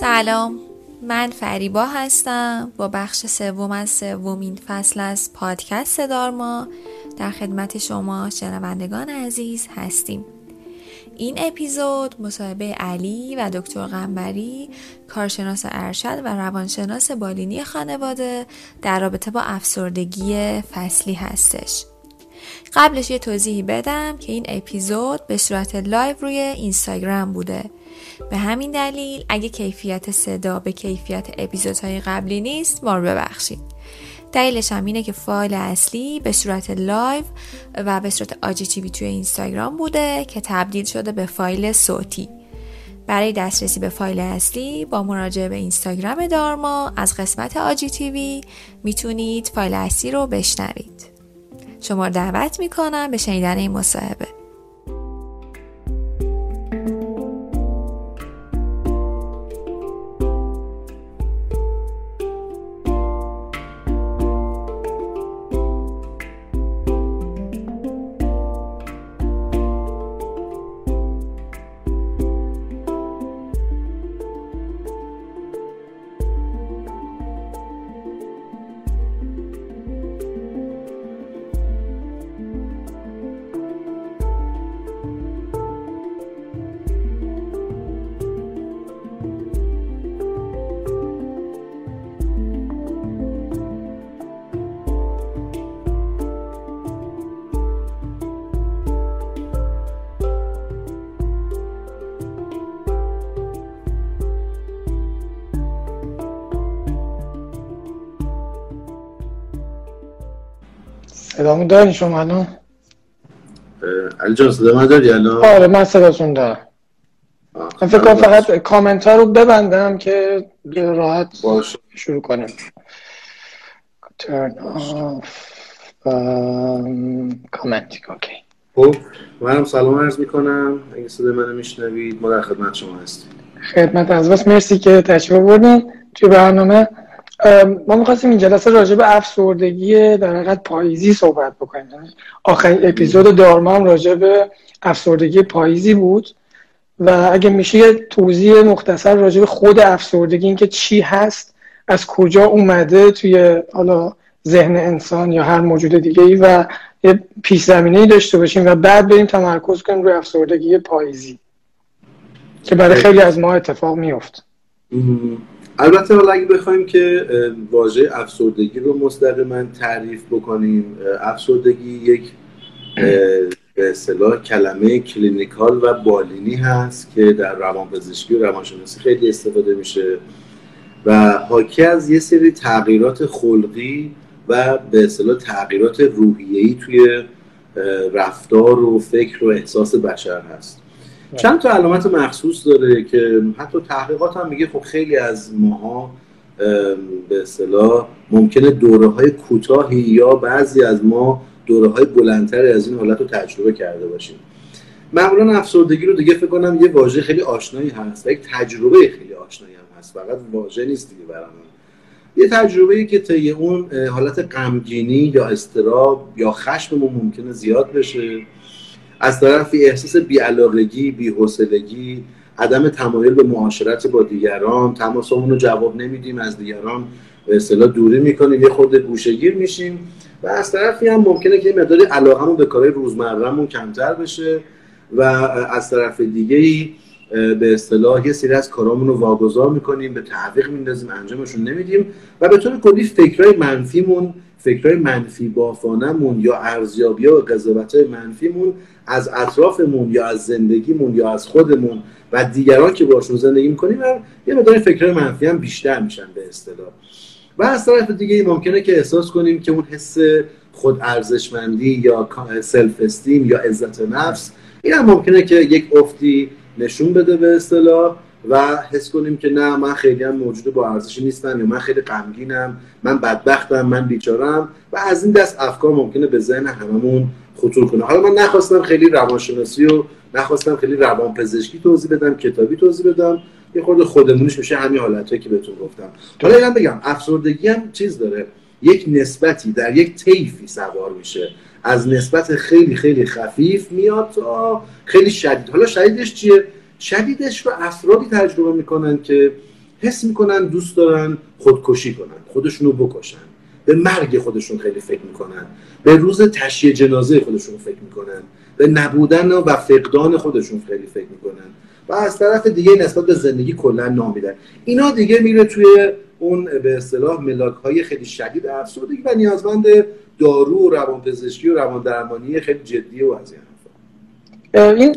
سلام. من فریبا هستم. با بخش سوم از سومین فصل از پادکست دارما در خدمت شما شنوندگان عزیز هستیم. این اپیزود مصاحبه علی و دکتر قنبری کارشناس ارشد و روانشناس بالینی خانواده در رابطه با افسردگی فصلی هستش. قبلش یه توضیحی بدم که این اپیزود به صورت live روی اینستاگرام بوده. به همین دلیل اگه کیفیت صدا به کیفیت اپیزودهای قبلی نیست ما رو ببخشید. دلیلش هم اینه که فایل اصلی به صورت live و به صورت IGTV توی اینستاگرام بوده که تبدیل شده به فایل صوتی. برای دسترسی به فایل اصلی با مراجعه به اینستاگرام دارما از قسمت IGTV می‌تونید فایل اصلی رو بشنوید. شما دعوت می‌کنم به شنیدن این مصاحبه. صدامون داری شما الان؟ علی جان صدا من داری الان؟ آره من صداتون دارم. من فکر کنم فقط کامنت ها رو ببندم که راحت باشه. شروع کنیم. Turn off. کامنت اوکی خب منم سلام عرض می‌کنم. اگه صدا منو میشنوید ما در خدمت شما هستیم. خدمت از بس. مرسی که تشریف بردین توی برنامه ما می‌خواستیم این جلسه راجع به افسردگی در حقیقت پاییزی صحبت بکنیم. آخرین اپیزود دارما هم راجع به افسردگی پاییزی بود و اگه میشه یه توضیح مختصر راجع به خود افسردگی اینکه چی هست از کجا اومده توی حالا ذهن انسان یا هر موجود دیگه ای و یه پیش زمینه ای داشته باشیم و بعد بریم تمرکز کنیم روی افسردگی پاییزی که برای خیلی. از ما اتفاق میفت البته حالا اگه بخوایم که واژه افسردگی رو مستقیما تعریف بکنیم افسردگی یک به اصطلاح کلمه کلینیکال و بالینی هست که در روانپزشکی و روانشناسی خیلی استفاده میشه و حاکی از یه سری تغییرات خلقی و به اصطلاح تغییرات روحیه‌ای توی رفتار و فکر و احساس بشر هست. چند تا علامت مخصوص داره که حتی تحقیقات هم میگه خب خیلی از ماها به اصطلاح ممکنه دوره های کوتاهی یا بعضی از ما دوره های بلندتری از این حالت رو تجربه کرده باشیم. معمولا افسردگی رو دیگه فکر کنم یه واژه خیلی آشنایی هست و یک تجربه خیلی آشنایی هم هست. فقط واژه نیست دیگه برامون یه تجربه ای که طی اون حالت غمگینی یا استراب یا خشممون ممکنه زیاد بشه. از طرفی احساس بیعلاقگی بیحوصلگی عدم تمایل به معاشرت با دیگران تماسمون رو جواب نمیدیم از دیگران به اصطلاح دوری می‌کنیم یه خود گوشگیر میشیم و از طرفی هم ممکنه که مقداری علاقمون به کارهای روزمرهمون کمتر بشه و از طرف دیگه ای به اصطلاح یه سری از کارامون رو واگذار می‌کنیم به تعویق میندازیم انجامشون نمیدیم و به طور کلی فکرهای منفیمون فکرهای منفی بافانمون یا ارزیابی و قضاوت منفیمون از اطرافمون یا از زندگیمون یا از خودمون و دیگران که باشون زندگی می‌کنیم یه مقدار فکرهای منفی هم بیشتر میشن به اصطلاح. و از طرف دیگه ممکنه که احساس کنیم که اون حس خود ارزشمندی یا سلف استیم یا عزت نفس این هم ممکنه که یک افتی نشون بده به اصطلاح. و حس کنیم که نه من خیلی هم موجود با ارزشی نیستم یا من خیلی غمگینم من بدبختم من بیچارم و از این دست افکار ممکنه به ذهن هممون خطور کنه. حالا من نخواستم خیلی روانشناسی و نخواستم خیلی روانپزشکی توضیح بدم کتابی توضیح بدم یه خورده خودمونیش میشه همین حالتایی که بهتون گفتم. حالا اینم بگم افسردگی هم چیز داره یک نسبتی در یک طیفی سوار میشه. از نسبت خیلی خیلی خفیف میاد تا خیلی شدید. حالا شدیدش چیه؟ شدیدش رو افرادی تجربه می‌کنن که حس می‌کنن دوست دارن خودکشی کنن خودشونو بکشن. به مرگ خودشون خیلی فکر می‌کنن. به روز تشییع جنازه خودشون فکر می‌کنن. به نبودن و فقدان خودشون خیلی فکر می‌کنن. و از طرف دیگه نسبت به زندگی کلا نامیدن. اینا دیگه میره توی اون به اصطلاح ملاک های خیلی شدید افسردگی و نیازمند دارو و روانپزشکی و روان درمانی خیلی جدی و از این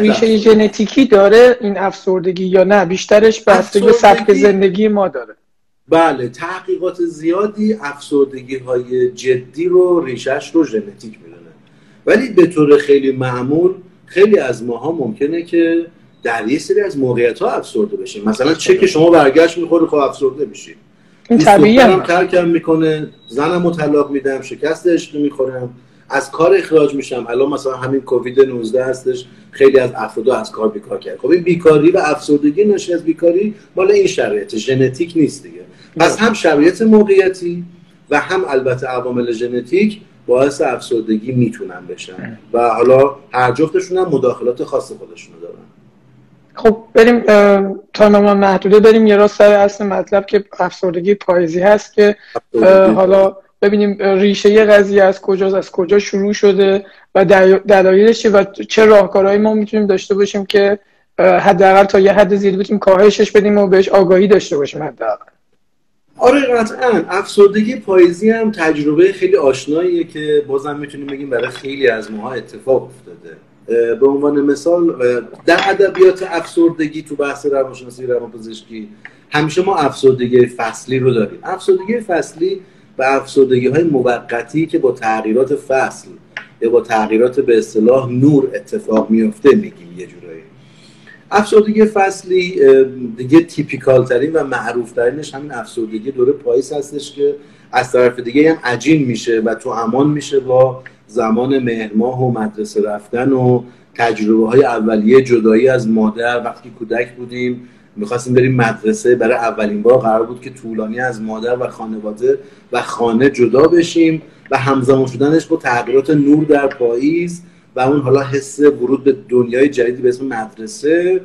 ریشه ژنتیکی داره این افسردگی یا نه بیشترش بسته به سبک زندگی ما داره. بله تحقیقات زیادی افسردگی های جدی رو ریشش رو ژنتیک می‌دونه. ولی به طور خیلی معمول خیلی از ماها ممکنه که در یه سری از موقعیت ها افسرده بشیم مثلا چه که شما برگشت می‌خوره خب افسرده میشیم این طبیعی هم ترکم می‌کنه زنم رو طلاق میدم شکست عشقی می‌خورم. از کار اخراج میشم. الان مثلا همین کووید 19 هستش خیلی از افراد از کار بیکار کرد خب این بیکاری و افسردگی ناشی از بیکاری مال این شرایط ژنتیک نیست دیگه. پس هم شرایط موقعیتی و هم البته عوامل ژنتیک باعث افسردگی می‌تونن بشن. و حالا هر جفتشون هم مداخلات خاص خودشونو دارن. خب بریم تا ما محدوده بریم یه راست سر اصل مطلب که افسردگی پاییزی هست که حالا ببینیم ریشه یه قضیه از کجاست از کجا شروع شده و دلایلش و چه راهکارهایی ما می‌تونیم داشته باشیم که حداقل تا یه حد زیادی بتونیم کاهشش بدیم و بهش آگاهی داشته باشیم حداقل. آره قطعا. افسردگی پاییزی هم تجربه خیلی آشناییه که بازم می‌تونیم بگیم برای خیلی از ماها اتفاق افتاده. به عنوان مثال در ادبیات افسردگی تو بحث روانشناسی روانپزشکی همیشه ما افسردگی فصلی رو داریم. افسردگی فصلی و افسردگی های موقتی که با تغییرات فصل یا با تغییرات به اصطلاح نور اتفاق میفته میگیم یه جورایی. افسردگی فصلی دیگه تیپیکال ترین و معروف ترینش همین افسردگی دوره پاییز هستش که از طرف دیگه هم عجین میشه و تو امان میشه با زمان مهرماه و مدرسه رفتن و تجربه های اولیه جدایی از مادر. وقتی کودک بودیم می‌خواستیم بریم مدرسه. برای اولین بار قرار بود که طولانی از مادر و خانواده و خانه جدا بشیم و همزمان شدنش با تغییرات نور در پاییز و اون حالا حس ورود به دنیای جدیدی به اسم مدرسه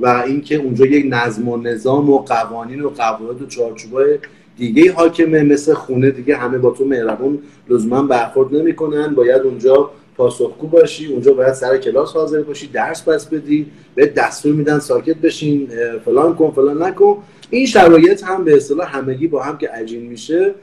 و اینکه اونجا یک نظم و نظام و قوانین و قواعد و چارچوبای دیگه حاکمه مثل خونه دیگه همه با تو مهربون لزوما برخورد نمی‌کنن. باید اونجا پاسخگو باشی اونجا باید سر کلاس حاضر باشی درس پس بدی به دستور میدن ساکت بشین فلان کن فلان نکن. این شرایط هم به اصطلاح همگی با هم که عجین میشه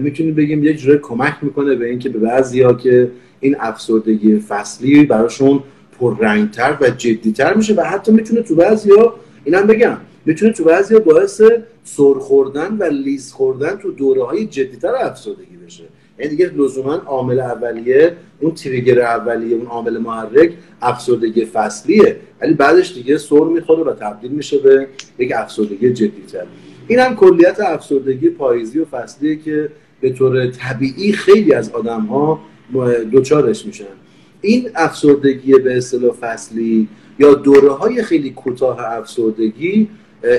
می‌تونیم بگیم یک جوری کمک می‌کنه به اینکه به بعضیا که این افسردگی فصلی براشون پررنگتر و جدیتر میشه و حتی می‌تونه تو بعضیا اینم بگم می‌تونه تو بعضیا باعث سر خوردن و لیز خوردن تو دوره های جدیتر افسردگی بشه. یعنی دیگه لزوما عامل اولیه اون تریگر اولیه اون عامل محرک افسردگی فصلیه. ولی بعدش دیگه سر می‌خوره و تبدیل میشه به یک افسردگی جدیتر. این هم کلیت افسردگی پاییزی و فصلیه که به طور طبیعی خیلی از آدم ها دوچارش میشن. این افسردگی به اصطلاح فصلی یا دوره های خیلی کوتاه افسردگی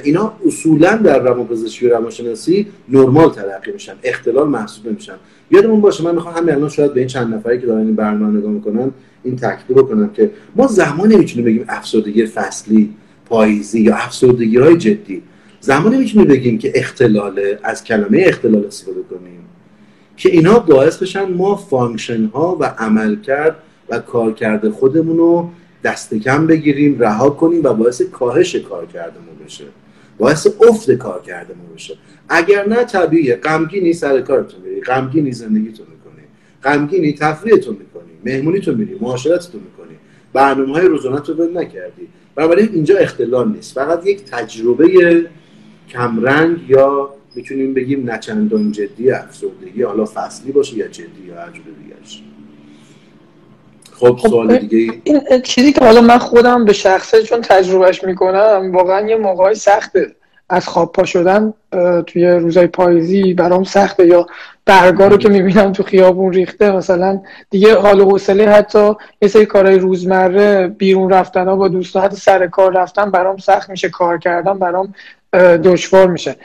اینا اصولا در روانپزشکی و روانشناسی نرمال تلقی میشن اختلال محسوب نمیشن. یادمون باشه من می‌خوام همین الان شاید به این چند نفری که دارن این برنامه نگاه می‌کنن این تاکید بکنم که ما زمان نمی‌تونیم بگیم افسردگی فصلی پاییزی یا افسردگی های جدی. زمانی می‌تونیم بگیم که اختلاله از کلمه اختلال استفاده کنیم. که اینا باعث بشن ما function ها و عملکرد و کارکرد خودمون رو دست کم بگیریم رها کنیم و باعث کاهش کارکردمون بشه. باعث افت کارکردمون بشه. اگر نه طبیعیه. غمگینی سر کارتون میری. غمگینی زندگیتون می‌کنی. غمگینی تفریحتون می‌کنی. مهمونیتون میری. معاشرتتون می‌کنی. برنامه های روزانت رو نکردی. بنابراین اینجا اختلال نیست. فقط یک تجربه کمرنگ یا می‌تونیم بگیم نچندان جدی افسردگی حالا فصلی باشه یا جدی یا هر جور خب, خب سوال دیگه این چیزی که حالا من خودم به شخصه چون تجربهش می‌کنم واقعا یه موقعی سخته از خواب پا شدن توی روزای پاییزی برام سخته یا برگا رو که می‌بینم تو خیابون ریخته مثلا دیگه حال و حوصله حتی یه سری کارهای روزمره بیرون رفتن ها با دوستان حتی سر کار رفتن برام سخت میشه کار کردن برام دشوار میشه.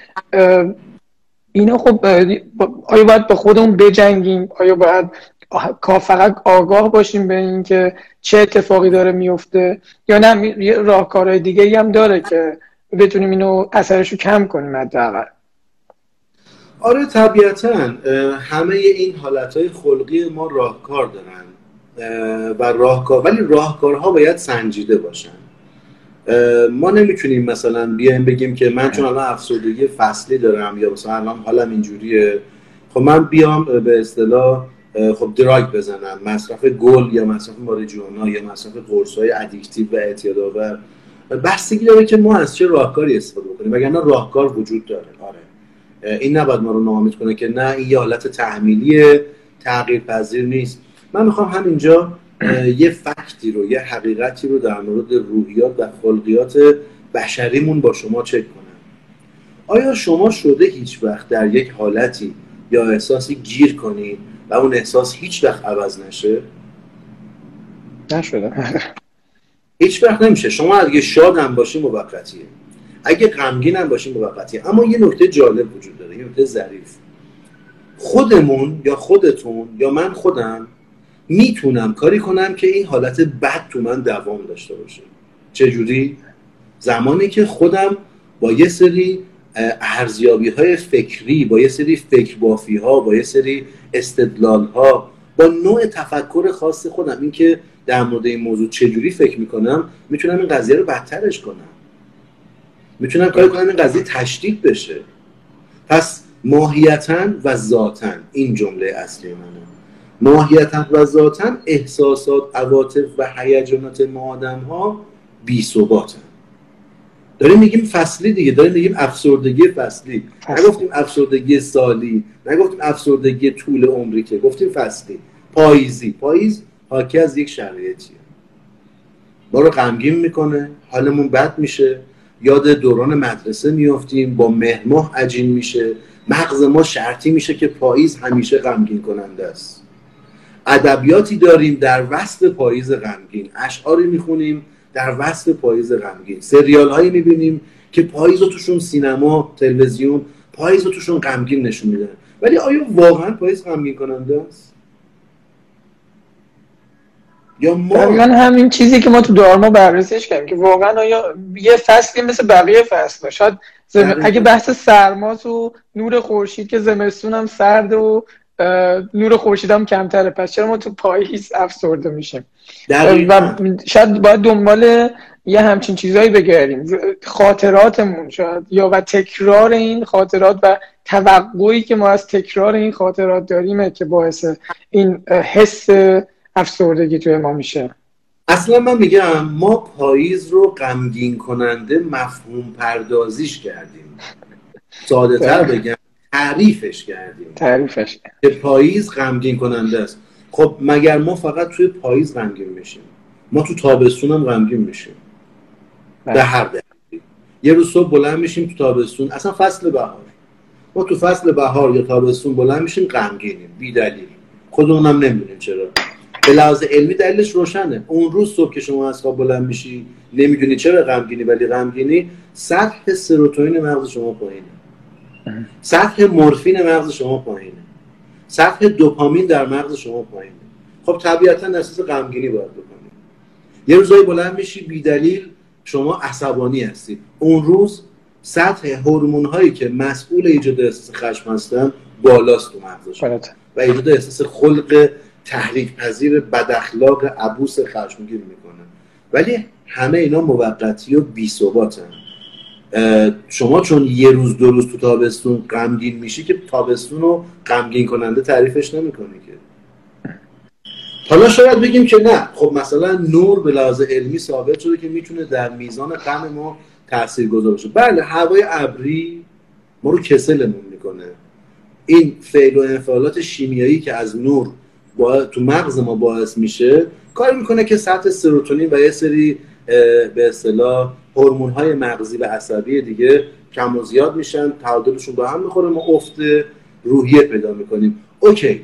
اینا خب آیا باید به خودمون بجنگیم؟ آیا باید فقط آگاه باشیم به اینکه چه اتفاقی داره میفته یا نه راهکارهای دیگه هم داره که بتونیم اینو اثرش رو کم کنیم حداقل. آره طبیعتا همه این حالت خلقی ما راهکار دارن و راهکار ولی راهکارها باید سنجیده باشن. ما نمی‌تونیم مثلا بیایم بگیم که من چون الان افسردگی فصلی دارم یا مثلا الان حالم اینجوریه. خب من بیام به اصطلاح خب دراگ بزنم مصرف گل یا مصرف ماریجوانا یا مصرف قرص های ادیکتیو و اعتیادآور. بستگی داره که ما از چه راهکاری استفاده کنیم وگرنه راهکار وجود داره؟ آره. این نباید ما رو ناامید کنه که نه این حالت تحمیلی تغییر پذیر نیست. من می‌خوام همینجا یه فکتی رو یه حقیقتی رو در مورد روحیات و خلقیات بشریمون با شما چک کنم. آیا شما شده هیچ وقت در یک حالتی یا احساسی گیر کنید؟ و اون احساس هیچ وقت عوض نشه. نشده. هیچ وقت نمیشه. شما اگه شاد هم باشی موقتیه. اگه غمگین هم باشی موقتیه. اما یه نکته جالب وجود داره. یه نکته ظریف. خودمون یا خودتون یا من خودم می‌تونم کاری کنم که این حالت بد تو من دوام داشته باشه. چجوری؟ زمانی که خودم با یه سری ارزیابی های فکری با یه سری فکر بافی ها با یه سری استدلال ها با نوع تفکر خاص خودم. اینکه در مورد این موضوع چجوری فکر می‌کنم می‌تونم این قضیه رو بدترش کنم. می‌تونم کاری کنم این قضیه تشدید بشه. پس ماهیتا و ذاتا این جمله اصلی منه. ماهیتا و ذاتا احساسات عواطف و هیجانات ما آدم ها بی داریم میگیم فصلی دیگه داریم میگیم افسردگی فصلی. نگفتیم افسردگی سالی نگفتیم افسردگی طول عمری که گفتیم فصلی. پاییزی. پاییز حاکی از یک شرایطیه. ما رو غمگین می‌کنه حالمون بد میشه. یاد دوران مدرسه میافتیم با مهماه عجین میشه. مغز ما شرطی میشه که پاییز همیشه غمگین کننده است. ادبیاتی داریم در وسط پاییز غمگین. اشعاری می‌خونیم در وصف پاییز غمگین. سریال هایی می‌بینیم که پاییز رو توشون سینما تلویزیون پاییز رو توشون غمگین نشون میدن. ولی آیا واقعا پاییز غمگین کننده است؟ یا ما؟ همین چیزی که ما تو دارما بررسیش کردیم که واقعا آیا یه فصلی مثل بقیه فصل شاید اگه بحث سرما تو نور خورشید که زمستون هم سرد و نور خورشید هم کمتره. پس چرا ما تو پاییز افسرده میشیم؟ و شاید باید دنبال یه همچین چیزهایی بگردیم. خاطراتمون شاید. یا و تکرار این خاطرات و توقعی که ما از تکرار این خاطرات داریمه که باعث این حس افسردگی توی ما میشه. اصلا من میگم ما پاییز رو غمگین کننده مفهوم پردازیش کردیم. ساده تر بله. بگم. تعریفش کردیم. تعریفش. که پاییز غمگین کننده است. خب مگر ما فقط توی پاییز غمگین میشیم؟ ما تو تابستون هم غمگین میشیم. به بله. هر دلیلی. یه روز صبح بلند میشیم تو تابستون. اصلا فصل بهار. ما تو فصل بهار یا تابستون بلند میشیم غمگینیم بی دلیل خودمونم نمی‌دونیم چرا. به لحاظ علمی دلیلش روشنه. اون روز صبح که شما از خواب بلند میشی نمی‌دونی چرا غمگینی ولی غمگینی سطح سروتونین مغز شما پایینه. سطح مورفین مغز شما پایینه. سطح دوپامین در مغز شما پایینه. خب طبیعتا اساس غمگینی باید بکنید یه روزایی بلند میشی بی دلیل شما عصبانی هستید اون روز سطح هورمون هایی که مسئول ایجاد احساس خشم هستن بالاست تو مغز شما. و ایجاد احساس خلق تحریک پذیر بد اخلاق عبوس خشمگین می‌کنه. ولی همه اینا موقتی و بی ثباتن شما چون یه روز دو روز تو تابستون غمگین میشی که تابستون رو غمگین کننده تعریفش نمی‌کنی که. حالا شاید بگیم که نه. خب مثلا نور به لحاظ علمی ثابت شده که می‌تونه در میزان غم ما تاثیر گذار باشه. بله هوای ابری ما رو کسلمون می‌کنه. این فعل و انفعالات شیمیایی که از نور با... تو مغز ما باعث میشه کار می‌کنه که سطح سروتونین و یه سری به اصطلاح هورمون های مغزی و عصبی دیگه کم و زیاد میشن تعادلشون با هم می‌خوره ما افت روحیه پیدا می‌کنیم. اوکی.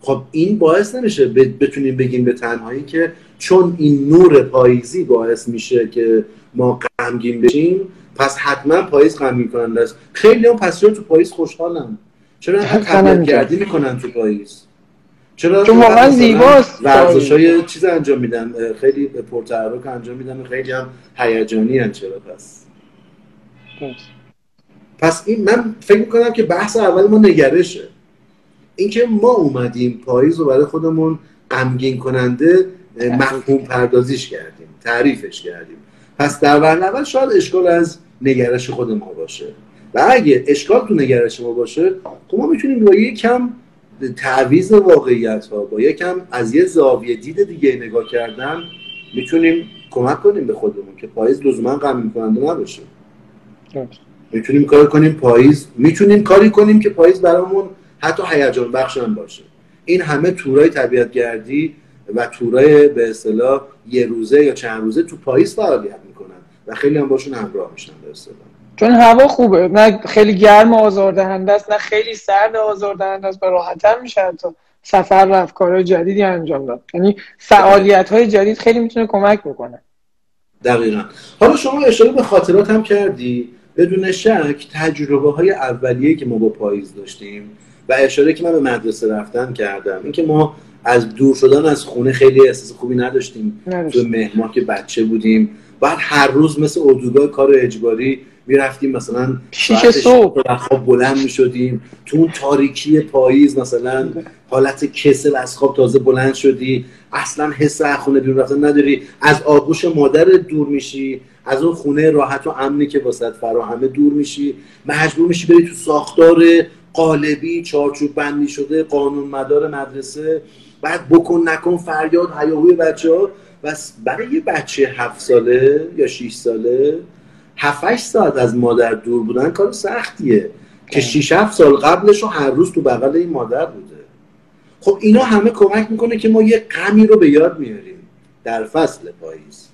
خب این باعث نمیشه بتونیم بگیم به تنهایی که چون این نور پاییزی باعث میشه که ما غمگین بشیم پس حتما پاییز غمگین کننده است. خیلی هم پس تو پاییز خوشحالن. چرا اینقدر گردی می‌کنن تو پاییز؟ چرا چون واقعا زیباست. ورزش های چیز انجام میدن خیلی پرتحرک انجام میدن خیلی هم هیجانی چرا پس؟ پس این من فکر می‌کنم که بحث اول ما نگرشه. اینکه ما اومدیم پاییز رو برای خودمون غمگین کننده مفهوم پردازیش کردیم تعریفش کردیم. پس در اول شاید اشکال از نگرش خود ما باشه. و اگه اشکال تو نگرش ما باشه خب ما می‌تونیم با کم تعویز واقعیت ها با یکم از یه زاویه دید دیگه نگاه کردن می‌تونیم کمک کنیم به خودمون که پاییز لزوما غم کننده نباشه. می‌تونیم کار کنیم پاییز می‌تونیم کاری کنیم که پاییز برامون حتی هیجان بخش هم باشه. این همه تورای طبیعت گردی و تورای به اصطلاح یه روزه یا چند روزه تو پاییز فعالیت می‌کنن و خیلی هم باشون همراه میشن به اصطلاح. چون هوا خوبه نه خیلی گرم آزاردهنده است نه خیلی سرد آزاردهنده است و راحتتر میشه تا سفر رفت کارهای جدیدی انجام داد. یعنی فعالیت های جدید خیلی می‌تونه کمک بکنه. دقیقا. حالا شما اشاره به خاطرات هم کردی. بدون شک تجربه های اولیه که ما با پاییز داشتیم و اشاره که من به مدرسه رفتن کردم اینکه ما از دور شدن از خونه خیلی احساس خوبی نداشتیم. تو مهمان که بچه بودیم. بعد هر روز مثل اردوگاه کار اجباری می‌رفتیم مثلا شیش صبح. خواب بلند می‌شدیم. تو اون تاریکی پاییز مثلا حالت کسل از خواب تازه بلند شدی. اصلا حس خونه بیرون رفتن نداری. از آغوش مادر دور میشی. از اون خونه راحت و امنی که واسط فراهمه دور میشی. مجبور میشی بری تو ساختار قالبی چارچوب بندی شده قانون مدار مدرسه. بعد بکن نکن فریاد هیاهوی بچه ها بس برای یه بچه هفت ساله یا 6 ساله 7 ساعت از مادر دور بودن کار سختیه. که 6 7 سال قبلش رو هر روز تو بغل این مادر بوده. خب اینا همه کمک می‌کنه که ما یه غمی رو به یاد میاریم در فصل پاییز.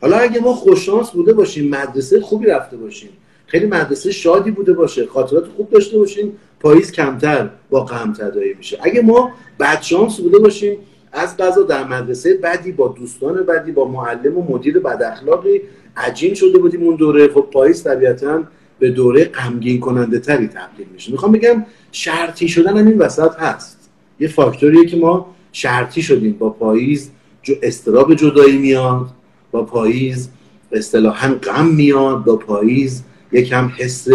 حالا اگه ما خوششانس بوده باشیم مدرسه خوبی رفته باشیم خیلی مدرسه شادی بوده باشه خاطرات خوب داشته باشیم پاییز کمتر با غم تدایی میشه. اگه ما بدشانس بوده باشیم از قضا در مدرسه بدی با دوستان بدی با معلم و مدیر بد اخلاقی عجین شده بودیم اون دوره. خب پاییز طبیعتا به دوره غمگین کننده تری تبدیل میشه. می‌خوام بگم شرطی شدن هم این وسط هست. یه فاکتوریه که ما شرطی شدیم. با پاییز جو استراب جدایی میاد با پاییز اصطلاحا غم میاد با پاییز یکم حس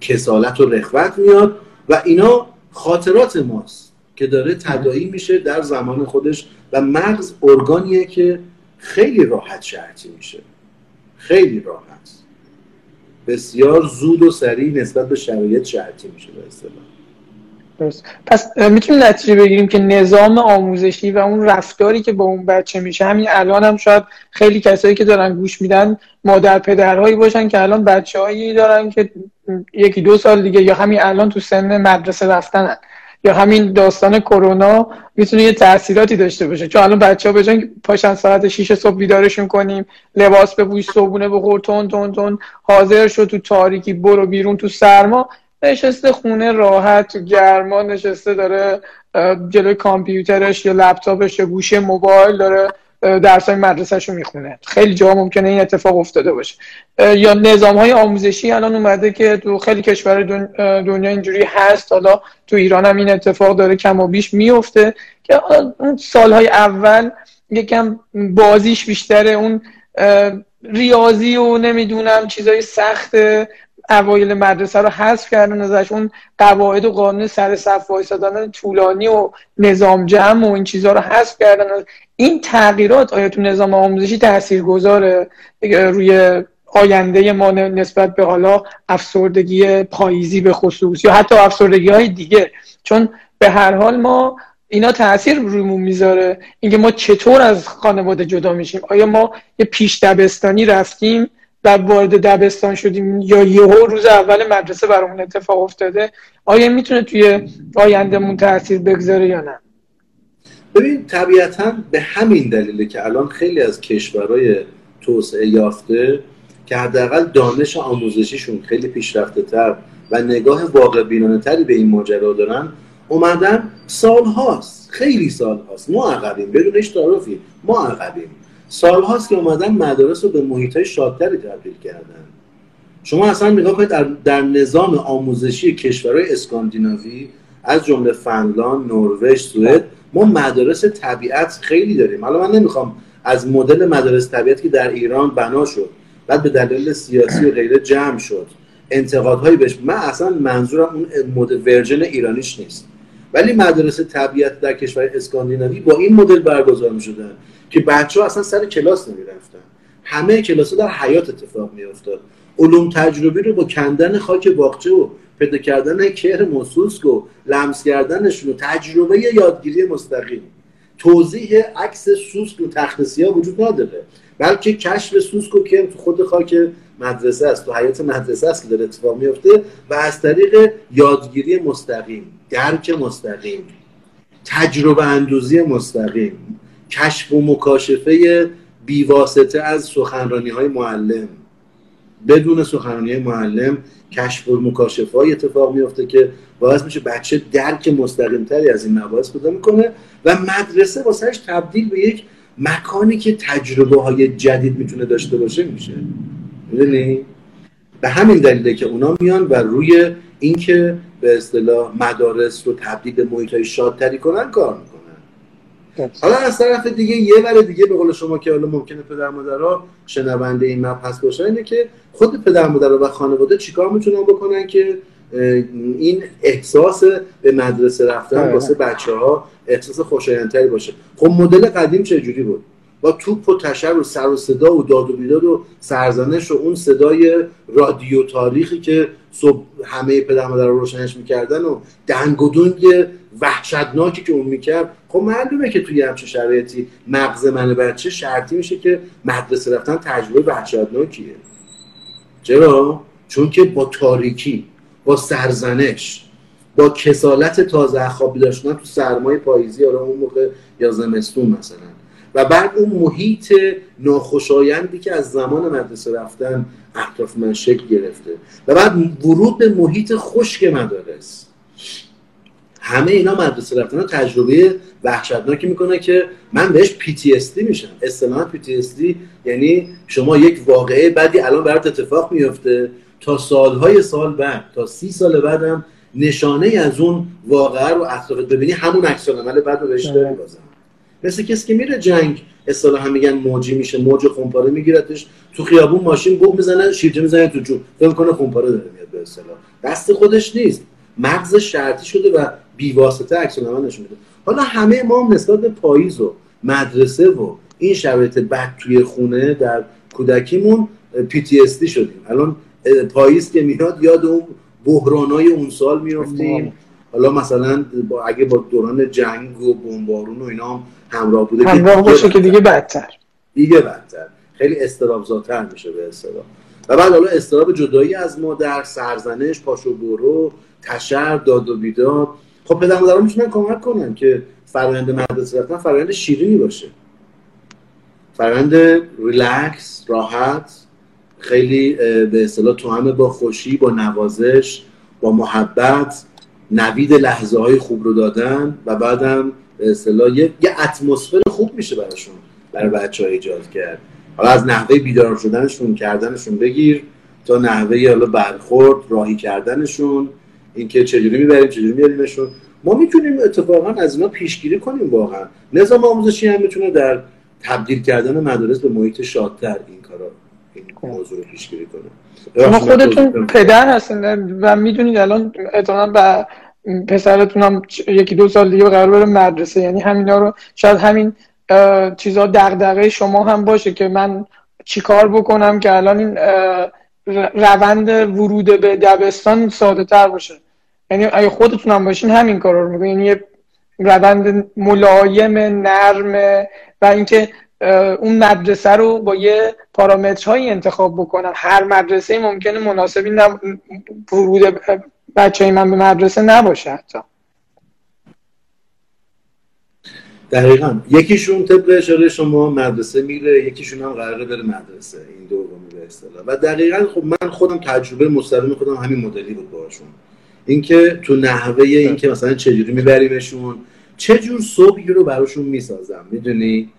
کسالت و رخوت میاد و اینا خاطرات ماست که داره تدایی میشه در زمان خودش و مغز ارگانیه که خیلی راحت شرطی میشه. خیلی راحت بسیار زود و سریع نسبت به شرایط شرطی میشه به اصطلاح. درست. پس می‌تونیم نتیجه بگیریم که نظام آموزشی و اون رفتاری که با اون بچه میشه همین الان هم شاید خیلی کسایی که دارن گوش میدن مادر پدرهایی باشن که الان بچه هایی دارن که یکی دو سال دیگه یا همین الان تو سن مدرسه رفتنن. یا همین داستان کرونا می‌تونه یه تاثیراتی داشته باشه. چون الان بچه ها بجن پاشن ساعت 6 صبح بیدارشون کنیم لباس بپوش صبونه بخور تون تون تون حاضر شد تو تاریکی برو بیرون تو سرما نشسته خونه راحت تو گرما نشسته داره جلوی کامپیوترش یا لپتاپش یا گوشه موبایل داره. درس های مدرسهش رو می‌خونه. خیلی جا ممکنه این اتفاق افتاده باشه. یا نظام های آموزشی الان اومده که تو خیلی کشور دنیا اینجوری هست. حالا تو ایران هم این اتفاق داره کم و بیش میفته که اون سالهای اول یکم بازیش بیشتره. اون ریاضی و نمی‌دونم چیزای سخت اوایل مدرسه رو حذف کردن ازش. اون قواعد و قانون سر صف وایسادن طولانی و نظام جمع و این چیزها رو حذف کردن. این تغییرات آیا تو نظام آموزشی تأثیر گذاره روی آینده ما نسبت به حالا افسردگی پاییزی به خصوص یا حتی افسردگی های دیگه. چون به هر حال ما اینا تاثیر رویمون می‌ذاره. اینکه ما چطور از خانواده جدا میشیم؟ آیا ما یه پیش دبستانی رفتیم و وارد دبستان شدیم یا یهو روز اول مدرسه برامون اتفاق افتاده؟ آیا می‌تونه توی آیندهمون تاثیر بگذاره یا نه؟ ببین طبیعتا به همین دلیله که الان خیلی از کشورهای توسعه یافته که حداقل دانش آموزشیشون خیلی پیشرفته تر و نگاه واقع بینانه تری به این ماجرا دارن اومدن سال هاست خیلی سال هاست ما عقبیم بدون هیچ تعارفی ما عقبیم. سال هاست که اومدن مدارس رو به محیط های شادتری تبدیل کردن. شما اصلا نگاه کنید در, در نظام آموزشی کشورهای اسکاندیناوی از جمله فنلاند، نروژ، سوئد ما مدارس طبیعت خیلی داریم. حالا من نمی‌خوام از مدل مدارس طبیعت که در ایران بنا شد بعد به دلیل سیاسی و غیره جمع شد انتقادهایی بهش من اصلا منظورم اون مدل ورژن ایرانیش نیست. ولی مدرسه طبیعت در کشور اسکاندیناوی با این مدل برگزار می شدن که بچه ها اصلا سر کلاس نمی رفتن همه کلاس ها در حیات اتفاق می افتاد علوم تجربی رو با کندن خاک باغچه و پیدا کردن کهر موسوسک و لمس کردنشون و تجربه یادگیری مستقیم. توضیح عکس سوسک و تخت وجود نداره. بلکه کشف سوسک و کرم تو خود خاک مدرسه است تو حیات مدرسه است که داره اتفاق میفته و از طریق یادگیری مستقیم درک مستقیم تجربه اندوزی مستقیم کشف و مکاشفه بیواسطه از سخنرانی های معلم. بدون سخنرانی معلم کشف و مکاشفه های اتفاق میفته که باعث میشه بچه درک مستقیم تری از این مباحث پیدا می‌کنه و مدرسه واسهش تبدیل به یک مکانی که تجربه های جدید می‌تونه داشته باشه میشه. می‌دونی؟ به همین دلیله که اونا میان و روی اینکه به اصطلاح مدارس رو تبدیل به محیط های شادتری کنن کار حالا از طرف دیگه یه ور دیگه به قول شما که حالا ممکنه پدر مادرها شنونده این مبحث باشن اینه که خود پدر مادر و خانواده چیکار می‌تونن بکنن که این احساس به مدرسه رفتن آره. واسه بچه ها احساس خوشایندتری باشه؟ خب مدل قدیم چه جوری بود؟ با توپ و تشر و سر و صدا و داد و بیداد و سرزنش و اون صدای رادیو تاریخی که صبح همه پدر مادر رو روشنش می‌کردن و دنگ و دنگ وحشتناکی که اون می‌کرد. خب معلومه که توی همچه شرایطی مغز من بچه شرطی میشه که مدرسه رفتن تجربه وحشتناکیه. چرا؟ چون که با تاریکی با سرزنش با کسالت تازه خوابی داشتن تو سرمای پاییزی یا اون موقع یا زمستون مثلا. و بعد اون محیط ناخوشایندی که از زمان مدرسه رفتن اطراف من شکل گرفته. و بعد ورود به محیط خشک مدارس. همه اینا مدرسه رفتن تجربه وحشتناکی می‌کنه که من بهش PTSD میشم. اصطلاحا PTSD یعنی شما یک واقعه بعدی الان برات اتفاق میفته تا سالهای سال بعد تا سی سال بعدم نشانه از اون واقعه رو اطرافت ببینی همون عکس العمل بعد رو بهش داری بازم مثل کسی که میره جنگ اصطلاحا میگن موجی میشه موج خونپاره میگیرتش. تو خیابون ماشین بوق می‌زنه شیرجه می‌زنه تو جوب فکر کنه خونپاره داره میاد به اصطلاح. دست خودش نیست. مغز شرطی شده و بیواسطه عکس العمل نشون میده. حالا همه ما هم نسبت به پاییز و مدرسه و این شرایط بد توی خونه در کودکیمون PTSD شدیم. الان پاییز که میاد یاد اون بحرانای اون سال میافتیم. حالا مثلا با اگه با دوران جنگ و بمبارون و اینا هم همراه بوده همراه باشه که دیگه بدتر. دیگه بدتر. خیلی استرابزاتر میشه به اصطلاح. و بعد حالا استراب جدایی از مادر سرزنش پاشو برو تشر داد و بیداد. خب پدر مادرها می‌تونن کمک کنن که فرآیند مدرسه رفتن فرآیند شیرینی باشه. فرآیند ریلکس راحت خیلی به اصطلاح توهم با خوشی با نوازش با محبت نوید لحظه های خوب رو دادن و بعدم به اصطلاح یه, اتمسفر خوب میشه براشون برای بچه ها ایجاد کرد. حالا از نحوه بیدار شدنشون کردنشون بگیر تا نحوه حالا برخورد راهی کردنشون اینکه چجوری می‌بریم چجوری میاریمشون ما می‌تونیم اتفاقا از اینا پیشگیری کنیم واقعا. نظام آموزشی هم می‌تونه در تبدیل کردن مدارس به محیط شادتر این کارا این موضوع رو پیشگیری کنه. شما خودتون پدر هستین و می‌دونید الان احتمالاً به پسرتون هم یکی دو سال دیگه قرار بره مدرسه. یعنی همینا رو شاید همین چیزا دغدغه شما هم باشه که من چیکار بکنم که الان این روند ورود به دبستان ساده تر باشه. یعنی اگه خودتون هم باشین همین کار رو می‌کنین. یعنی یه روند ملایم نرم و اینکه اون مدرسه رو با یه پارامترهایی انتخاب بکنم هر مدرسه ممکنه مناسبی. ورود بچه من به مدرسه نباشه حتی. دقیقا. یکیشون طبق اشاره شما مدرسه میره یکیشون هم قراره بره مدرسه. این دومی به اصطلاح. و دقیقا خب من خودم تجربه مستقیم خودم همین مدلی بود باشون اینکه تو نحوه اینکه مثلا چجوری میبریمشون چه جور صبحی رو براشون می‌سازم می‌دونی؟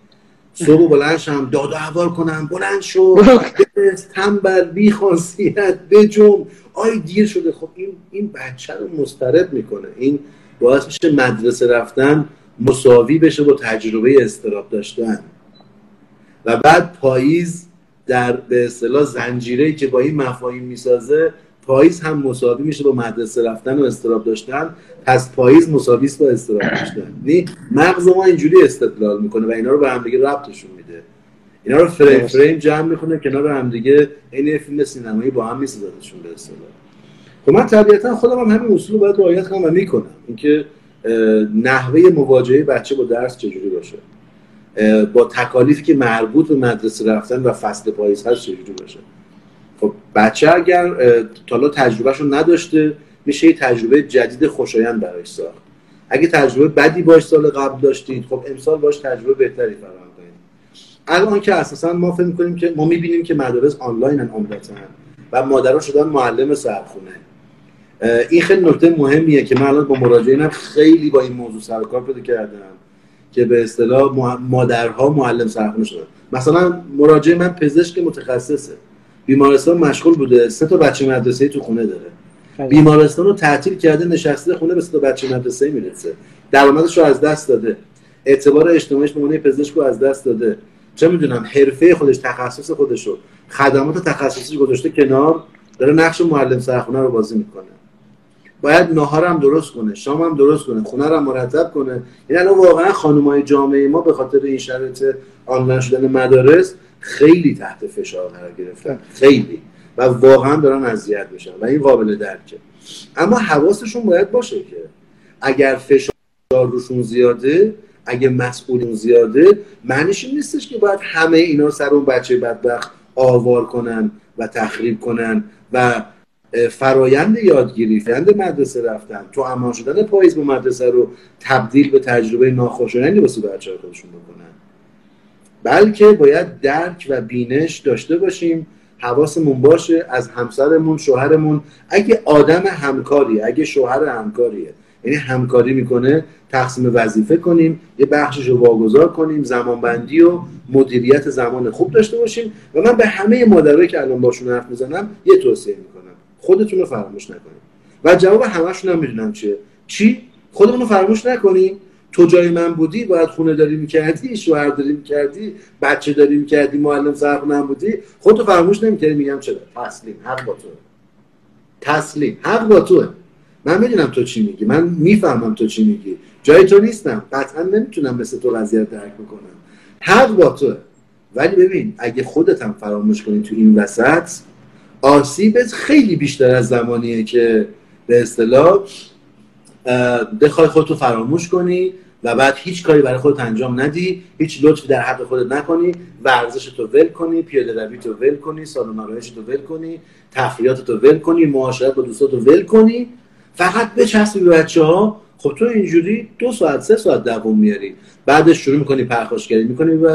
صبح شم داد و حوار کنم بلند شو تنبل بی خاصیت بجم آی دیر شده. خب این این بچه رو مسترد می‌کنه. این باعث میشه مدرسه رفتن مساوی بشه با تجربه استراب داشتن. و بعد پاییز در به اصطلاح زنجیره که با این مفاهیم می‌سازه پاییز هم مساوی میشه با مدرسه رفتن و استراب داشتن پس پاییز مساوی با استراب داشتن. یعنی مغز ما اینجوری استدلال می‌کنه و اینا رو به هم دیگه ربطشون میده. اینا رو فریم فریم جمع می‌کنه کنار هم دیگه این فیلم سینمایی با هم میسازدشون به اصطلاح. خب من طبیعتا خودم هم همین اصول باید رعایت کنم و می‌کنم. اینکه نحوه مواجهه بچه با درس چجوری باشه؟ با تکالیفی که مربوط به مدرسه رفتن و فصل پاییز هست چجوری باشه؟ خب بچه اگر تالا تجربهشون نداشته میشه یه تجربه جدید خوشایند برای ساخت. اگه تجربه بدی باش سال قبل داشتید خب امسال باش تجربه بهتری فراهم کنید. الان که اساسا ما فکر می‌کنیم که ما می‌بینیم که مدارس آنلاین عمدتا و مادرها شدن معلم سرخونه. این خیلی نکته مهمیه که من الان با مراجعینم خیلی با این موضوع سر کار پیدا کردم که به اصطلاح مادرها معلم سرخونه شدن. مثلا مراجع من پزشک متخصصه. بیمارستان مشغول بوده. سه تا بچه مدرسه تو خونه داره. بله. بیمارستان رو تعطیل کرده نشسته خونه به سه تا بچه مدرسه می‌رسه. درآمدش رو از دست داده. اعتبار اجتماعیش به عنوان پزشک رو از دست داده. چه می‌دونم حرفه خودش تخصص خودش رو خدمات تخصصی گذاشته کنار داره نقش معلم سرخونه رو بازی می‌کنه. باید ناهارم درست کنه شامم درست کنه خونه رو مرتب کنه. یعنی واقعا خانمای جامعه ما به خاطر این شرایط آنلاین شدن مدارس خیلی تحت فشار قرار گرفتن. خیلی. و واقعا دارن اذیت میشن. و این قابل درکه. اما حواسشون باید باشه که اگر فشار روشون زیاده اگه مسئولین زیاده معنیش این نیستش که باید همه اینا سر اون بچه بدبخت آوار کنن و تخریب کنن و فرایند یادگیری فرایند مدرسه رفتن. تو امان شدن پاییز به مدرسه رو تبدیل به تجربه ناخوشایندی واسه بچه خودشون بکنن. بلکه باید درک و بینش داشته باشیم حواسمون باشه از همسرمون شوهرمون. اگه آدم همکاری اگه شوهر همکاریه یعنی همکاری می‌کنه تقسیم وظیفه کنیم یه بخشش رو واگذار کنیم زمانبندی و مدیریت زمان خوب داشته باشیم. و من به همه مادرایی که الان باشون حرف می‌زنم یه توصیه می‌کنم. خودتون رو فراموش نکنیم و جواب همشون هم می‌دونم چیه. چی؟ خودمون رو فراموش نکنیم. تو جای من بودی باید خونه داری می‌کردی شوهر داری می‌کردی بچه داری می‌کردی معلم سرخونه بودی. خودتو فراموش نمی‌کردی میگم چرا؟ تسلیم حق با تو. تسلیم حق با توه. من می‌دونم تو چی میگی من می‌فهمم تو چی میگی. جای تو نیستم قطعا نمی‌تونم مثل تو وضعیت درک بکنم. حق با توه. ولی ببین اگه خودت هم فراموش کنی تو این وسط آسیبت خیلی بیشتر از زمانیه که به اصطلاح بخوای خودتو فراموش کنی و بعد هیچ کاری برای خودت انجام ندی هیچ لطفی در حق خودت نکنی ورزش تو ول کنی پیاده روی تو ول کنی سالن آرایش تو ول کنی تفریحات تو ول کنی معاشرت با دوستات ول کنی. فقط بچسبی به بچه ها خب تو اینجوری دو ساعت سه ساعت دوام میاری. بعدش شروع می‌کنی پرخاشگری می‌کنی به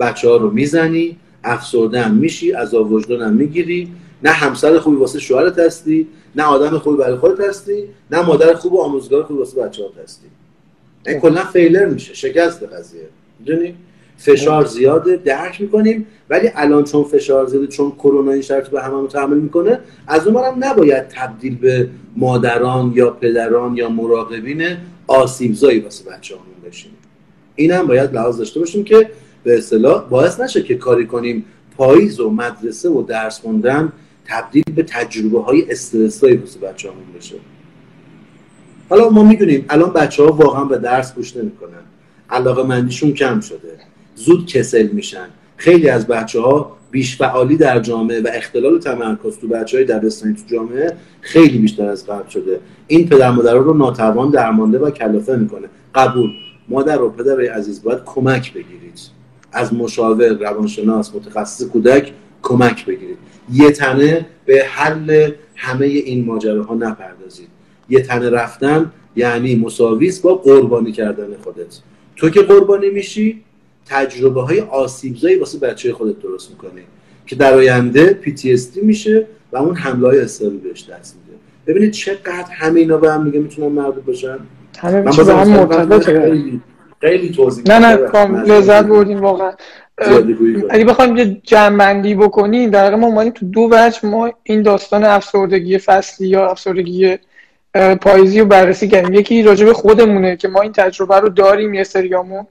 بچه ها رو می‌زنی افسرده میشی از وجدان می‌گیری. نه همسر خوبی واسه شوهرت هستی نه آدم خوبی برای خودت هستی نه مادر خوب و آموزگار خوبی واسه بچه‌هات هستی. این کلا فیلر میشه شکست قضیه. می‌دونی؟ فشار زیاده درک می‌کنیم ولی الان چون فشار زیاده چون کرونا این شرط به هممون تحمل می‌کنه از اون هم نباید تبدیل به مادران یا پدران یا مراقبین آسیبزایی واسه بچه‌هامون بشیم. این هم باید لحاظ داشته باشیم که به اصطلاح باعث نشه که کاری کنیم پاییز و مدرسه و درس خوندن تبدیل به تجربه های استرسایی واسه بچه‌هامون بشه حالا ما می‌دونیم الان بچه ها واقعا به درس گوش نمی‌کنن. علاقه مندیشون کم شده. زود کسل میشن. خیلی از بچه ها بیش فعالی در جامعه و اختلال تمرکز تو بچه های دبستانی تو جامعه خیلی بیشتر از قبل شده. این پدر مادر رو ناتوان درمانده و کلافه می‌کنه. قبول. مادر و پدر عزیز باید کمک بگیرید. از مشاور روانشناس متخصص کودک کمک بگیرید. یه تنه به حل همه این ماجراها نپردازید. یه تنه رفتن یعنی مساویس با قربانی کردن خودت. تو که قربانی میشی تجربه های آسیبزایی واسه بچه خودت درست می‌کنی. که در آینده PTSD میشه و اون حمله های استرابی بهش دست میده. ببینید چقدر همه اینا به هم میگه می‌تونن مربوط باشن؟ همه به هم خیلی توضیح نه نه لذت بردیم واقعا. اگه بخوایم یه جمعندی بکنیم در ما اومدیم تو دو وجه ما این داستان افسردگی فصلی یا افسردگی پاییزی رو بررسی کردیم. یکی راجب خودمونه که ما این تجربه رو داریم یه سریامون.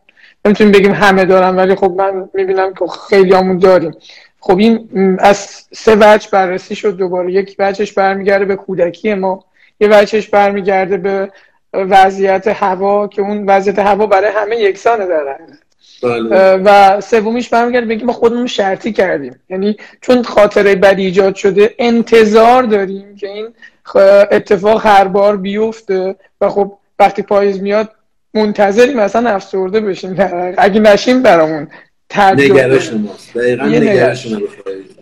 نمی‌تونیم بگیم همه دارم ولی خب من می‌بینم که خیلی همون داریم. خب این از سه وجه بررسی شد دوباره. یک وجهش برمیگرده به کودکی ما. یه وجهش برمیگرده به وضعیت هوا که اون وضعیت هوا برای همه یکسانه در. و سومیش برمیگرده بگیم ما خودمون شرطی کردیم. یعنی چون خاطره بدی ایجاد شده انتظار داریم که این اتفاق هر بار بیفته. و خب وقتی پاییز میاد منتظریم مثلا افسرده بشیم. اگه نشیم برامون نگرش ماست نگرش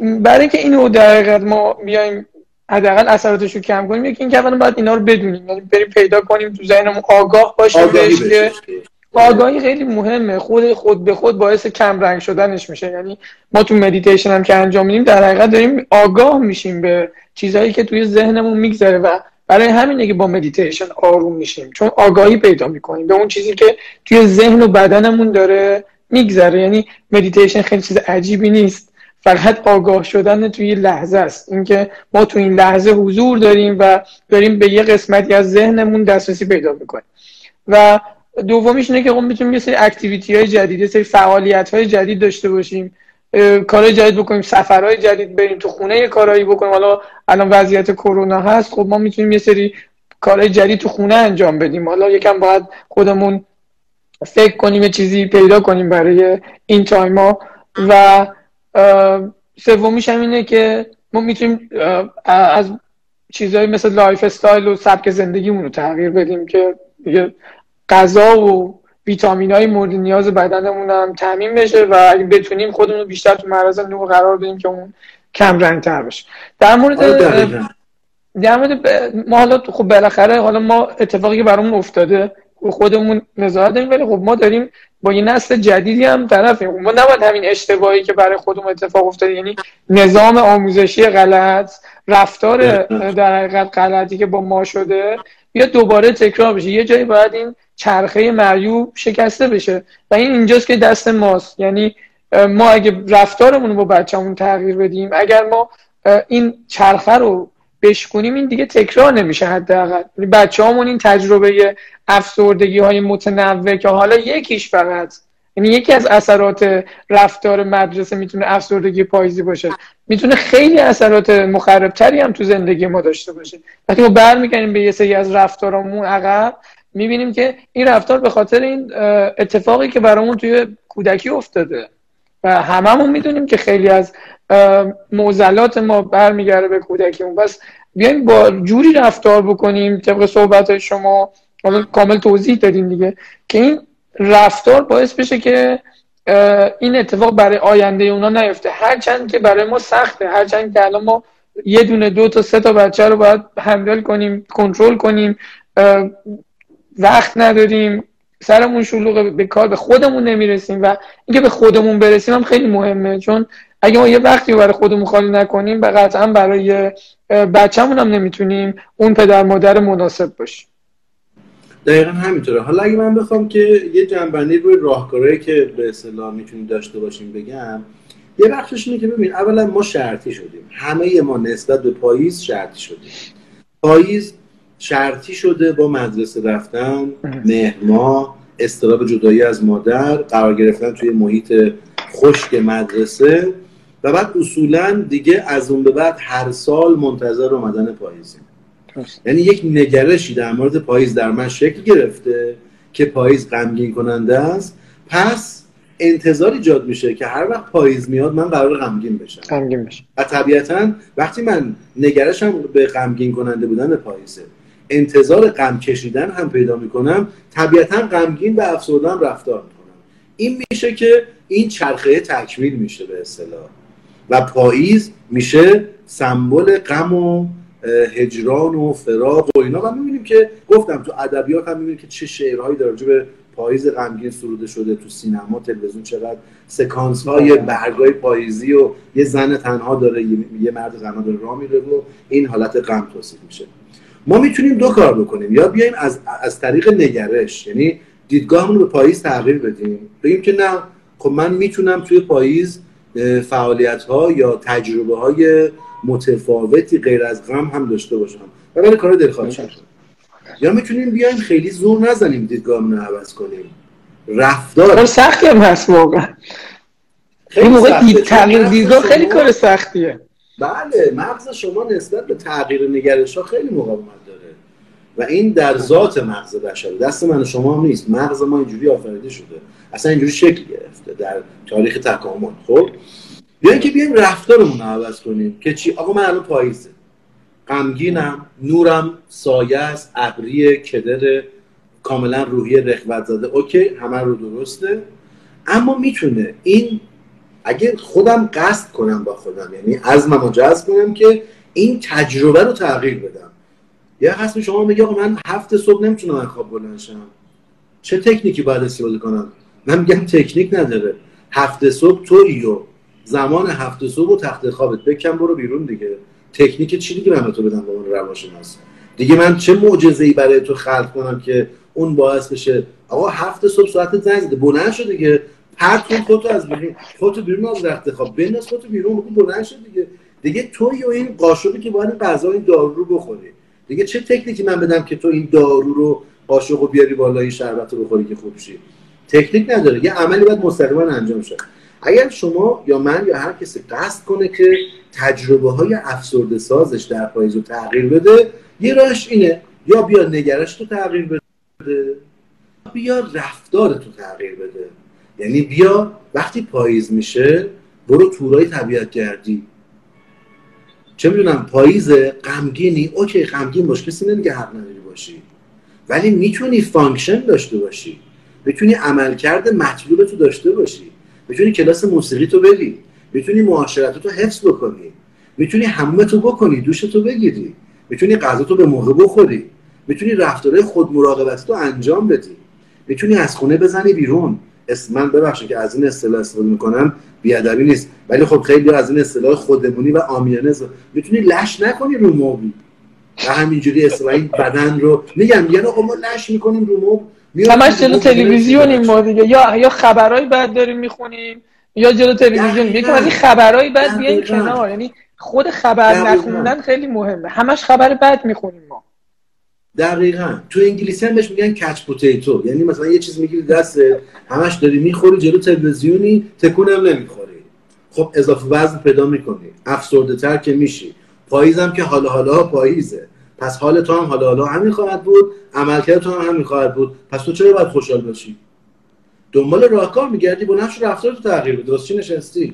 برای اینکه اینو در ما بیایم حداقل اثراتش رو کم کنیم یکی اینکه اولا باید اینا رو بدونیم. یعنی بریم پیدا کنیم تو ذهنمون آگاه باشیم بهش که آگاهی خیلی مهمه. خود خود به خود باعث کم رنگ شدنش میشه. یعنی ما تو مدیتیشن هم که انجام میدیم در حقیقت داریم آگاه میشیم به چیزهایی که توی ذهنمون میگذره و برای همینه که با مدیتیشن آروم میشیم. چون آگاهی پیدا می‌کنیم. به اون چیزی که توی ذهن و بدنمون داره میگذره. یعنی مدیتیشن خیلی چیز عجیبی نیست. فقط آگاه شدن توی لحظه است. اینکه ما تو این لحظه حضور داریم و داریم به یه قسمتی از ذهنمون دسترسی پیدا می‌کنیم. و دومیش اینه که ما می‌تونیم یه سری activity های جدید یه سری فعالیت های جدید داشته باشیم. کارهای جدید بکنیم سفرهای جدید بریم تو خونه یه کارهایی بکنیم. حالا الان وضعیت کرونا هست خب ما می‌تونیم یه سری کارهای جدید تو خونه انجام بدیم. حالا یکم باید خودمون فکر کنیم یه چیزی پیدا کنیم برای این time ا و سومیش هم اینه که ما می‌تونیم از چیزهایی مثل lifestyle و سبک زندگیمون رو تغییر بدیم که غذا و ویتامین های مورد نیاز بدنمون هم تأمین بشه و اگه بتونیم خودمون رو بیشتر تو معرض نور قرار بدیم که اون کم رنگ تر بشه. در مورد آره، در مورد ما حالا خب بالاخره حالا ما اتفاقی که برامون افتاده خودمون نظارت داریم ولی خب ما داریم با یه نسل جدیدی هم طرفیم. ما نباید همین اشتباهی که برای خودمون اتفاق افتاده یعنی نظام آموزشی غلط رفتار در حقیقت غلطی که با ما شده یا دوباره تکرار بشه. یه جایی باید این چرخه معیوب شکسته بشه. و این اینجاست که دست ماست. یعنی ما اگه رفتارمون رو با بچه‌مون تغییر بدیم اگر ما این چرخه رو بشکنیم این دیگه تکرار نمیشه حداقل. یعنی بچه همون این تجربه افسردگی های متنوع که حالا یکیش فقط. یعنی یکی از اثرات رفتار مدرسه می‌تونه افسردگی پاییزی باشه. می‌تونه خیلی اثرات مخربتری هم تو زندگی ما داشته باشه. وقتی ما برمیگردیم به یه سری از رفتارمون عقب می‌بینیم که این رفتار به خاطر این اتفاقی که برامون توی کودکی افتاده. و هممون می‌دونیم که خیلی از موزلات ما برمیگرده به کودکیمون. بس بیایم با جوری رفتار بکنیم طبق صحبت شما. کامل توضیح دادیم دیگه که این رفتار باعث بشه که این اتفاق برای آینده اونا نیفته. هرچند که برای ما سخته هرچند که الان ما یه دونه دو تا سه تا بچه رو باید هندل کنیم کنترل کنیم. وقت نداریم سرمون شلوغ به کار به خودمون نمی‌رسیم و اینکه به خودمون برسیم هم خیلی مهمه. چون اگه ما یه وقتی برای خودمون خالی نکنیم به قطعا برای بچه‌مون هم نمی‌تونیم اون پدر مادر مناسب باشیم. دقیقا همینطوره. حالا اگه من بخوام که یه جنبندی روی راهکارهایی که به اصطلاح می‌تونیم داشته باشیم بگم یه بخشش اینه که ببین اولا ما شرطی شدیم. همه ما نسبت به پاییز شرطی شدیم. پاییز شرطی شده با مدرسه رفتن مهما استراب جدایی از مادر قرار گرفتن توی محیط خشک مدرسه و بعد اصولا دیگه از اون به بعد هر سال منتظر اومدن پاییزیم یعنی یک نگرشی در مورد پاییز در من شکل گرفته که پاییز غمگین کننده است. پس انتظار ایجاد میشه که هر وقت پاییز میاد من قرار غمگین بشم. غمگین بشم. و طبیعتا وقتی من نگرشم به غمگین کننده بودن پاییزه انتظار غم کشیدن هم پیدا می‌کنم طبیعتا غمگین و افسردن رفتار می‌کنم. این میشه که این چرخه تکمیل میشه به اصطلاح. و پاییز میشه سمبل غم و هجران و فراق و اینا. و می‌بینیم که گفتم تو ادبیات هم می‌بینیم که چه شعرهایی در به پاییز غمگین سروده شده تو سینما تلویزیون چقدر سکانس های برگای پاییزی و یه زن تنها داره یه مرد تنها داره راه میره و این حالت غم توصیف میشه. ما می‌تونیم دو کار بکنیم. یا بیایم از, از طریق نگرش یعنی دیدگاهمون رو به پاییز تغییر بدیم. بگیم که نه خب من می‌تونم توی پاییز فعالیت ها یا تجربه های متفاوتی غیر از غم هم داشته باشم. و برای کار دلخواهی یا می‌تونیم بیایم خیلی زور نزنیم دیدگاهمون رو عوض کنیم. رفتار. سختی هم هست واقعا خیلی موقع دید تغییر دیدگاه خیلی کار سختیه. بله مغز شما نسبت به تغییر نگرش ها خیلی مقاومت داره. و این در ذات مغز بشر. دست من شما هم نیست. مغز ما اینجوری آفریده شده. اصلا اینجوری شکل گرفته در تاریخ تکامل. خب؟ بیاین که بیایم رفتارمون رو عوض کنیم که چی؟ آقا من الان پاییزه. غمگینم نورم سایه است ابری کدر کاملا روحی رخوت زده. اوکی همه رو درسته. اما می‌تونه این اگه خودم قصد کنم با خودم یعنی از رو جذب کنم که این تجربه رو تغییر بدم. یا قسم شما میگه آقا من هفت صبح نمی‌تونم خواب بلند شم. چه تکنیکی باید استفاده کنم؟ من میگم تکنیک نداره. هفته صبح تو و زمان هفته صبح و تخت خوابت بکن برو بیرون دیگه. تکنیک چی دیگه من تو بدم با اون روانشناس؟ دیگه من چه معجزه ای برای تو خلق کنم که اون باعث بشه؟ آقا هفته صبح ساعت زنگ زده بلند شد دیگه. کن خودتو از بیرون خودتو بیرون از رخت خواب. بنداز خودتو بیرون بکن بلند شد دیگه. دیگه تو و این قاشقی که باید غذا این دارو رو بخوری. دیگه چه تکنیکی من بدم که تو این دارو رو قاشق رو بیاری بالا این شربت رو بخوری که خوب شی تکنیک نداره. یه عملی باید مستقیما انجام شه. اگر شما یا من یا هر کسی قصد کنه که تجربه های افسرده سازش در پاییز رو تغییر بده یه راهش اینه. یا بیا نگرش رو تغییر بده بیا رفتار تو تغییر بده. یعنی بیا وقتی پاییز میشه برو تورای طبیعت گردی. چه می‌دونم پاییز غمگینی OK غمگین باش کسی نمیگه حق نداری باشی. ولی می‌تونی function داشته باشی. می‌تونی عملکرد مطلوب تو داشته باشی. می‌تونی کلاس موسیقی تو بری. می‌تونی معاشرت تو حفظ بکنی. می‌تونی همه تو بکنی دوش تو بگیری. می‌تونی غذا تو به موقع بخوری. می‌تونی رفتارهای خود مراقبت تو انجام بدی. می‌تونی از خونه بزنی بیرون. من ببخشید که از این اصطلاح استفاده می‌کنم بیادبی نیست. ولی خب خیلی از این اصطلاح خودمونی و آمیانه می‌تونی لش نکنی رو موبی. و همینجوری اصطلاح بدن رو میگم یعنی آقا ما لش می‌کنیم رو موب همش جلو تلویزیونیم ما دیگه. یا یا خبرای بد داریم می‌خونیم یا جلو تلویزیون یکم از این خبرای بد بیاین کنار. یعنی خود خبر نخوندن خیلی مهمه. همش خبر بد می‌خونیم ما. دقیقا. تو انگلیسی هم بهش میگن کچ پوتیتو یعنی مثلا یه چیز می‌گیری دست همش داری می‌خوری جلو تلویزیونی تکونم نمی‌خوری. خب اضافه وزن پیدا می‌کنی. افسرده تر که میشی. پاییزم که حالا حالا پاییزه. پس حال تو هم حالا حالا همین خواهد بود. عملکرد تو هم همین خواهد بود. پس تو چرا باید خوشحال باشی؟ دنبال راهکار میگردی. با نفس رفتار تو تغییر بده. واسه چی نشستی؟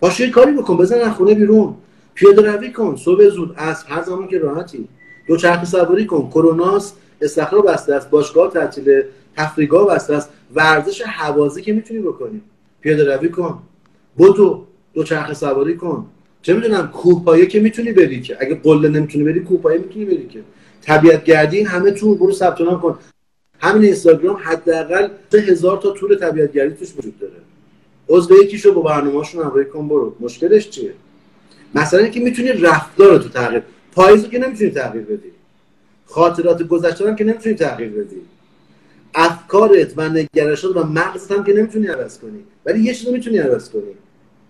پاشو کاری بکن. بزن از خونه بیرون. پیاده روی کن. صبح زود. از هر زمان که راحتی. دو چرخ سواری کن. کروناس استخرا بسته است باشگاه تعطیل تفریحگاه بسته است. ورزش حوازی که می‌تونی بکنی. پیاده روی کن. بدو دو چرخ سواری کن. چه می‌دونم کوه که می‌تونی بری که. اگه قله نمی‌تونی بری کوه می‌تونی بری که. طبیعت گردی این همه تور برو ثبت کن. همین اینستاگرام حداقل سه هزار تا تور طبیعت گردی توش وجود داره. عضو یکیشو با برنامه‌شون همراهی کن برو. مشکلش چیه؟ مثلا اینکه می‌تونی رفتار تو تغییر پاییزو که نمی‌تونی تغییر بدی. خاطرات گذشته که نمی‌تونی تغییر بدی. افکارت و نگرشات و مغزت هم که نمی‌تونی عوض کنی. ولی یه چیزو می‌تونی عوض کنی.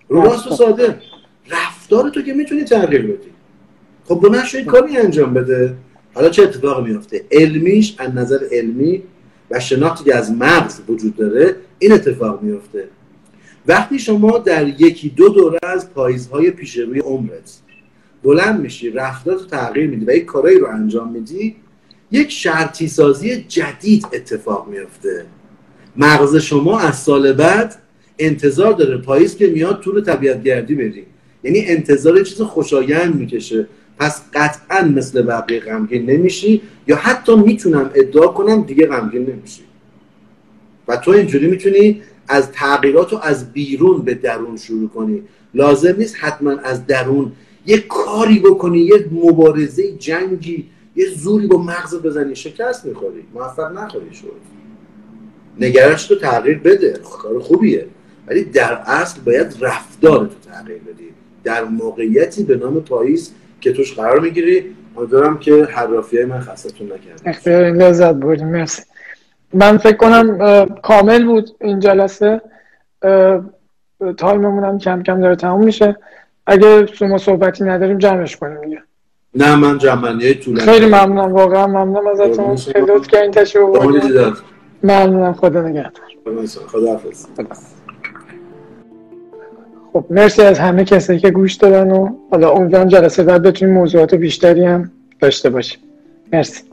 رو راست و ساده. رفتار تو که می‌تونی تغییر بدی. خب بلند شوی کاری انجام بده. حالا چه اتفاق میفته علمیش از نظر علمی و شناختی که از مغز وجود داره این اتفاق میفته وقتی شما در یکی دو دوره از پاییزهای پیش روی عمرت بلند میشی رفتارتو تغییر میدی و یک کارایی رو انجام میدی یک شرطی سازی جدید اتفاق میفته مغز شما از سال بعد انتظار داره پاییز که میاد طول طبیعت گردی بری. یعنی انتظار چیز خوشایند می‌کشه. پس قطعا مثل بقیه غمگین نمیشی یا حتی می‌تونم ادعا کنم دیگه غمگین نمیشی. و تو اینجوری می‌تونی از تغییرات رو از بیرون به درون شروع کنی. لازم نیست حتما از درون یه کاری بکنی یه مبارزه جنگی یه زوری با مغز بزنی. شکست می‌خوری موفق نخوری شد نگرش تو تغییر بده کار خوبیه. ولی در اصل باید رفتار تو تغییر بدی. در موقعیتی به نام پاییز که توش قرار می‌گیری. امیدوارم که حرافی من خستتون نکرده اختیار لذت بردیم مرسی. من فکر کنم کامل بود این جلسه. تایممون هم کم کم داره تموم میشه. اگه شما صحبتی نداریم جمعش کنیم دیگه. نه من جمعنی طولانی خیلی ممنونم واقعا ممنونم ازتون. خیلی لطف کردین تشریف ممنونم خدا نگهدار. خدا حافظ خب مرسی از همه کسایی که گوش دادن و حالا امیدوارم جلسه بعد بتونیم موضوعات بیشتری هم داشته باشیم. مرسی.